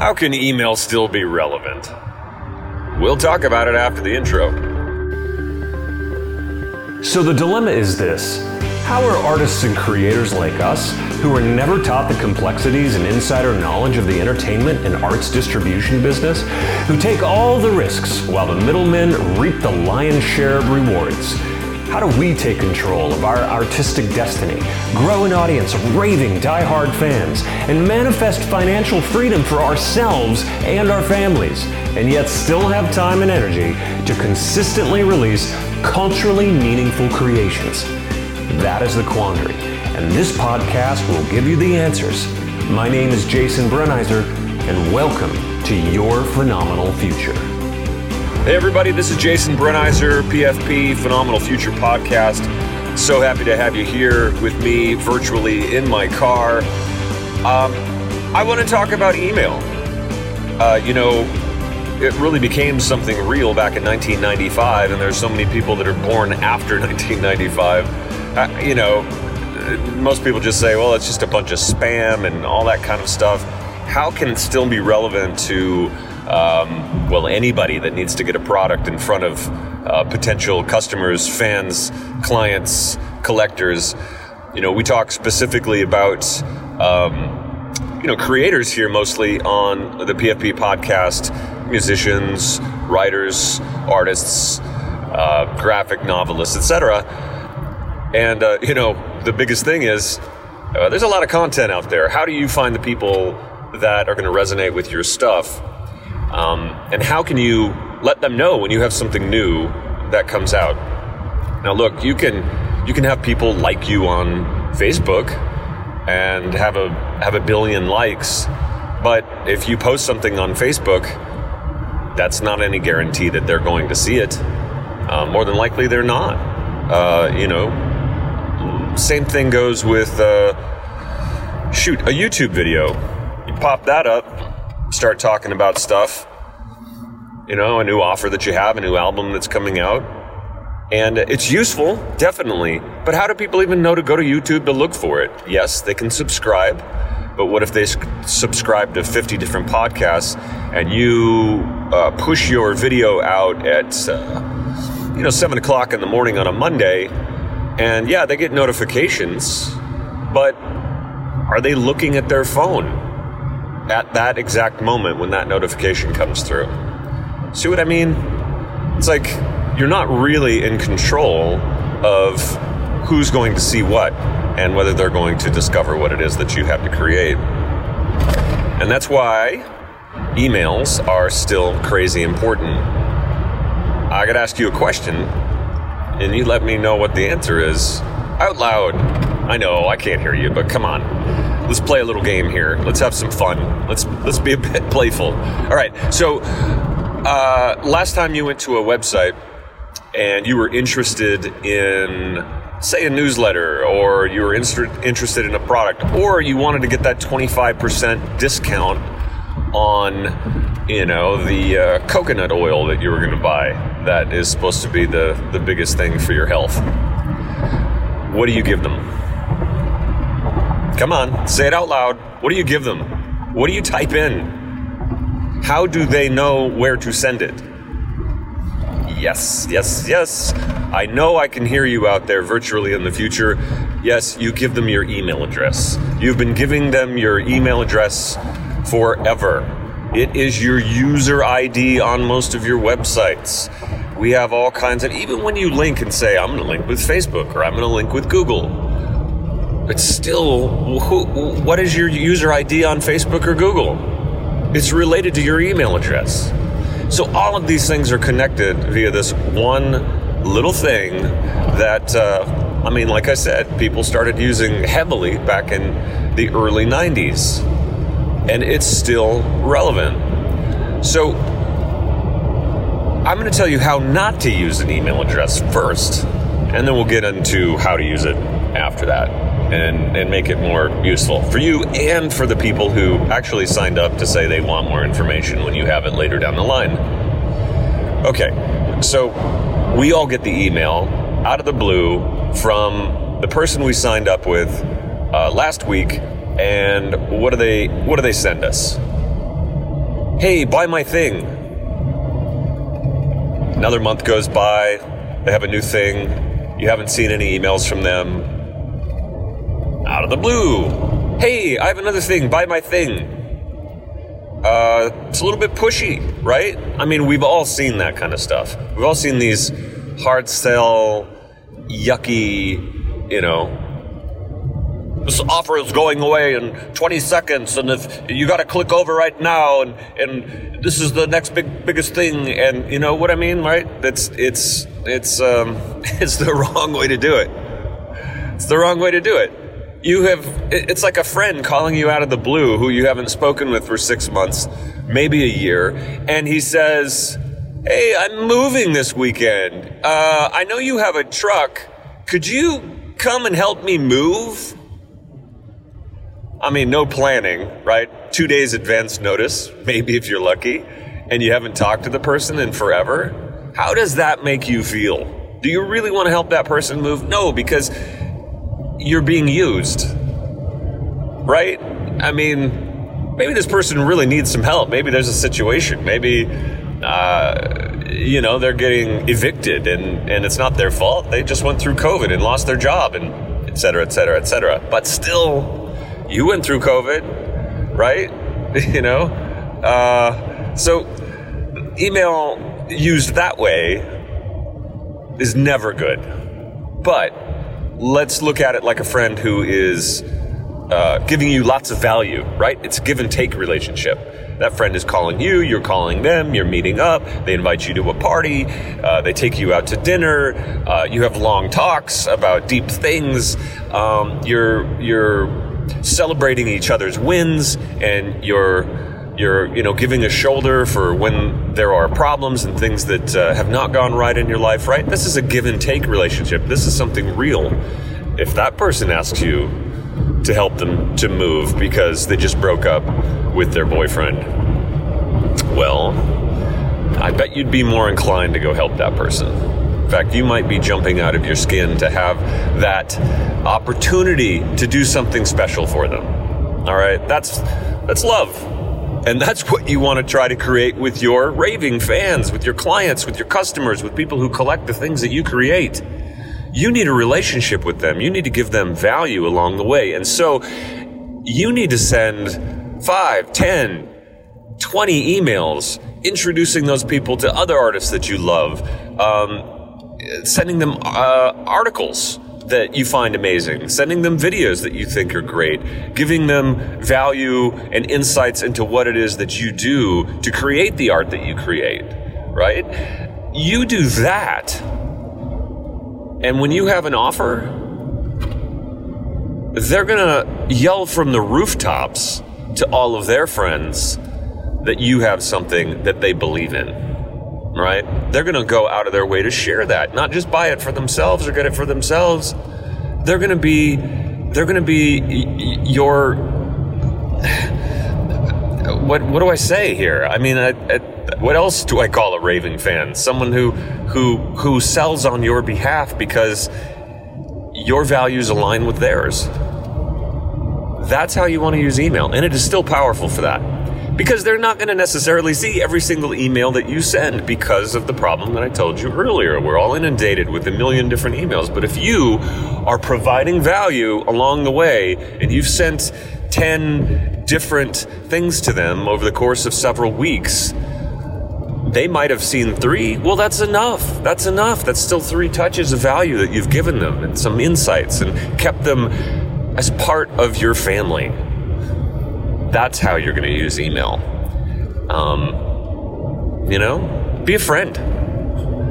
How can email still be relevant? We'll talk about it after the intro. So the dilemma is this How are artists and creators like us, who were never taught the complexities and insider knowledge of the entertainment and arts distribution business, who take all the risks while the middlemen reap the lion's share of rewards? How do we take control of our artistic destiny, grow an audience of raving die-hard fans, and manifest financial freedom for ourselves and our families, and yet still have time and energy to consistently release culturally meaningful creations? That is the quandary, and this podcast will give you the answers. My name is Jason Brenizer, and welcome to your phenomenal future. Hey, everybody, this is Jason Brenizer, PFP Phenomenal Future Podcast. So happy to have you here with me virtually in my car. Um, I want to talk about email. Uh, you know, it really became something real back in 1995, and there's so many people that are born after 1995. Uh, you know, most people just say, well, it's just a bunch of spam and all that kind of stuff. How can it still be relevant to um, well, anybody that needs to get a product in front of uh, potential customers, fans, clients, collectors. You know, we talk specifically about, um, you know, creators here mostly on the PFP podcast, musicians, writers, artists, uh, graphic novelists, etc. And, uh, you know, the biggest thing is uh, there's a lot of content out there. How do you find the people that are going to resonate with your stuff? Um, and how can you let them know when you have something new that comes out? Now, look, you can you can have people like you on Facebook and have a have a billion likes, but if you post something on Facebook, that's not any guarantee that they're going to see it. Uh, more than likely, they're not. Uh, you know, same thing goes with uh, shoot a YouTube video. You pop that up, start talking about stuff, you know, a new offer that you have, a new album that's coming out. And it's useful, definitely. But how do people even know to go to YouTube to look for it? Yes, they can subscribe. But what if they subscribe to 50 different podcasts and you uh, push your video out at, uh, you know, 7 o'clock in the morning on a Monday? And yeah, they get notifications, but are they looking at their phone? At that exact moment when that notification comes through. See what I mean? It's like you're not really in control of who's going to see what and whether they're going to discover what it is that you have to create. And that's why emails are still crazy important. I gotta ask you a question, and you let me know what the answer is out loud. I know I can't hear you, but come on let's play a little game here. Let's have some fun. Let's let's be a bit playful. All right. So uh, last time you went to a website and you were interested in say a newsletter or you were interested in a product or you wanted to get that 25% discount on you know the uh, coconut oil that you were going to buy that is supposed to be the the biggest thing for your health what do you give them Come on, say it out loud. What do you give them? What do you type in? How do they know where to send it? Yes, yes, yes. I know I can hear you out there virtually in the future. Yes, you give them your email address. You've been giving them your email address forever. It is your user ID on most of your websites. We have all kinds of, even when you link and say, I'm going to link with Facebook or I'm going to link with Google, but still, who, what is your user ID on Facebook or Google? It's related to your email address. So all of these things are connected via this one little thing that, uh, I mean, like I said, people started using heavily back in the early 90s. And it's still relevant. So I'm going to tell you how not to use an email address first, and then we'll get into how to use it after that and, and make it more useful for you and for the people who actually signed up to say they want more information when you have it later down the line. Okay, so we all get the email out of the blue from the person we signed up with uh, last week, and what do they what do they send us? hey, buy my thing. Another month goes by, they have a new thing, you haven't seen any emails from them. Out of the blue, hey, I have another thing, buy my thing. Uh, it's a little bit pushy, right? I mean, we've all seen that kind of stuff. We've all seen these hard sell, yucky, you know, this offer is going away in 20 seconds and if you got to click over right now and and this is the next big biggest thing and you know what i mean right that's it's it's um it's the wrong way to do it it's the wrong way to do it you have it's like a friend calling you out of the blue who you haven't spoken with for 6 months maybe a year and he says hey i'm moving this weekend uh, i know you have a truck could you come and help me move I mean, no planning, right? Two days advance notice, maybe if you're lucky, and you haven't talked to the person in forever. How does that make you feel? Do you really want to help that person move? No, because you're being used, right? I mean, maybe this person really needs some help. Maybe there's a situation. Maybe, uh, you know, they're getting evicted and, and it's not their fault. They just went through COVID and lost their job and et cetera, et cetera, et cetera. But still, you went through COVID, right? you know? Uh, so, email used that way is never good. But let's look at it like a friend who is uh, giving you lots of value, right? It's a give and take relationship. That friend is calling you, you're calling them, you're meeting up, they invite you to a party, uh, they take you out to dinner, uh, you have long talks about deep things, um, you're, you're celebrating each other's wins and you're you're you know giving a shoulder for when there are problems and things that uh, have not gone right in your life right? This is a give and take relationship. This is something real. If that person asks you to help them to move because they just broke up with their boyfriend well i bet you'd be more inclined to go help that person. In fact, you might be jumping out of your skin to have that opportunity to do something special for them. All right, that's that's love. And that's what you want to try to create with your raving fans, with your clients, with your customers, with people who collect the things that you create. You need a relationship with them. You need to give them value along the way. And so you need to send 5, 10, 20 emails introducing those people to other artists that you love. Um, sending them uh, articles that you find amazing, sending them videos that you think are great, giving them value and insights into what it is that you do to create the art that you create, right? You do that. And when you have an offer, they're going to yell from the rooftops to all of their friends that you have something that they believe in right? They're going to go out of their way to share that, not just buy it for themselves or get it for themselves. They're going to be they're going to be your what what do I say here? I mean, I, I, what else do I call a raving fan? Someone who who who sells on your behalf because your values align with theirs. That's how you want to use email, and it is still powerful for that because they're not going to necessarily see every single email that you send because of the problem that I told you earlier. We're all inundated with a million different emails. But if you are providing value along the way and you've sent 10 different things to them over the course of several weeks, they might have seen three. Well, that's enough. That's enough. That's still three touches of value that you've given them and some insights and kept them as part of your family. That's how you're going to use email. Um, you know, be a friend.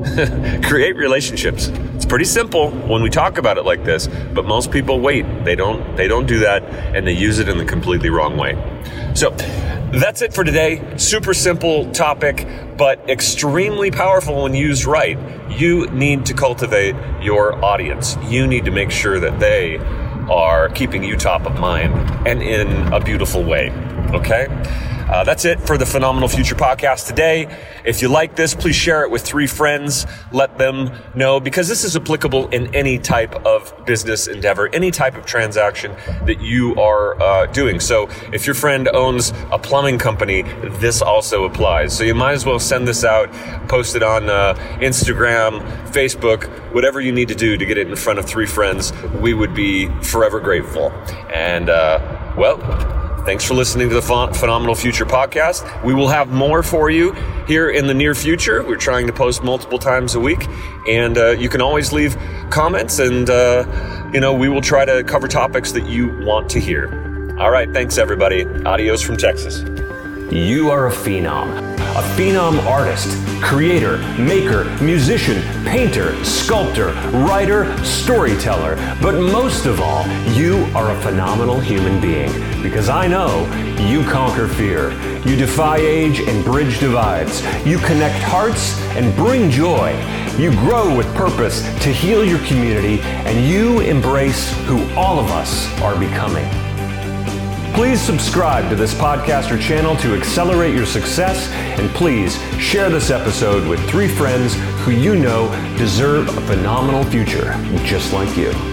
Create relationships. It's pretty simple when we talk about it like this, but most people wait. They don't they don't do that and they use it in the completely wrong way. So, that's it for today. Super simple topic, but extremely powerful when used right. You need to cultivate your audience. You need to make sure that they are keeping you top of mind and in a beautiful way. Okay? Uh, that's it for the Phenomenal Future podcast today. If you like this, please share it with three friends. Let them know because this is applicable in any type of business endeavor, any type of transaction that you are uh, doing. So if your friend owns a plumbing company, this also applies. So you might as well send this out, post it on uh, Instagram, Facebook, whatever you need to do to get it in front of three friends. We would be forever grateful. And, uh, well, Thanks for listening to the Phenomenal Future podcast. We will have more for you here in the near future. We're trying to post multiple times a week, and uh, you can always leave comments, and uh, you know we will try to cover topics that you want to hear. All right, thanks everybody. Adios from Texas. You are a phenom a phenom artist, creator, maker, musician, painter, sculptor, writer, storyteller, but most of all, you are a phenomenal human being because I know you conquer fear. You defy age and bridge divides. You connect hearts and bring joy. You grow with purpose to heal your community and you embrace who all of us are becoming. Please subscribe to this podcast or channel to accelerate your success, and please share this episode with three friends who you know deserve a phenomenal future just like you.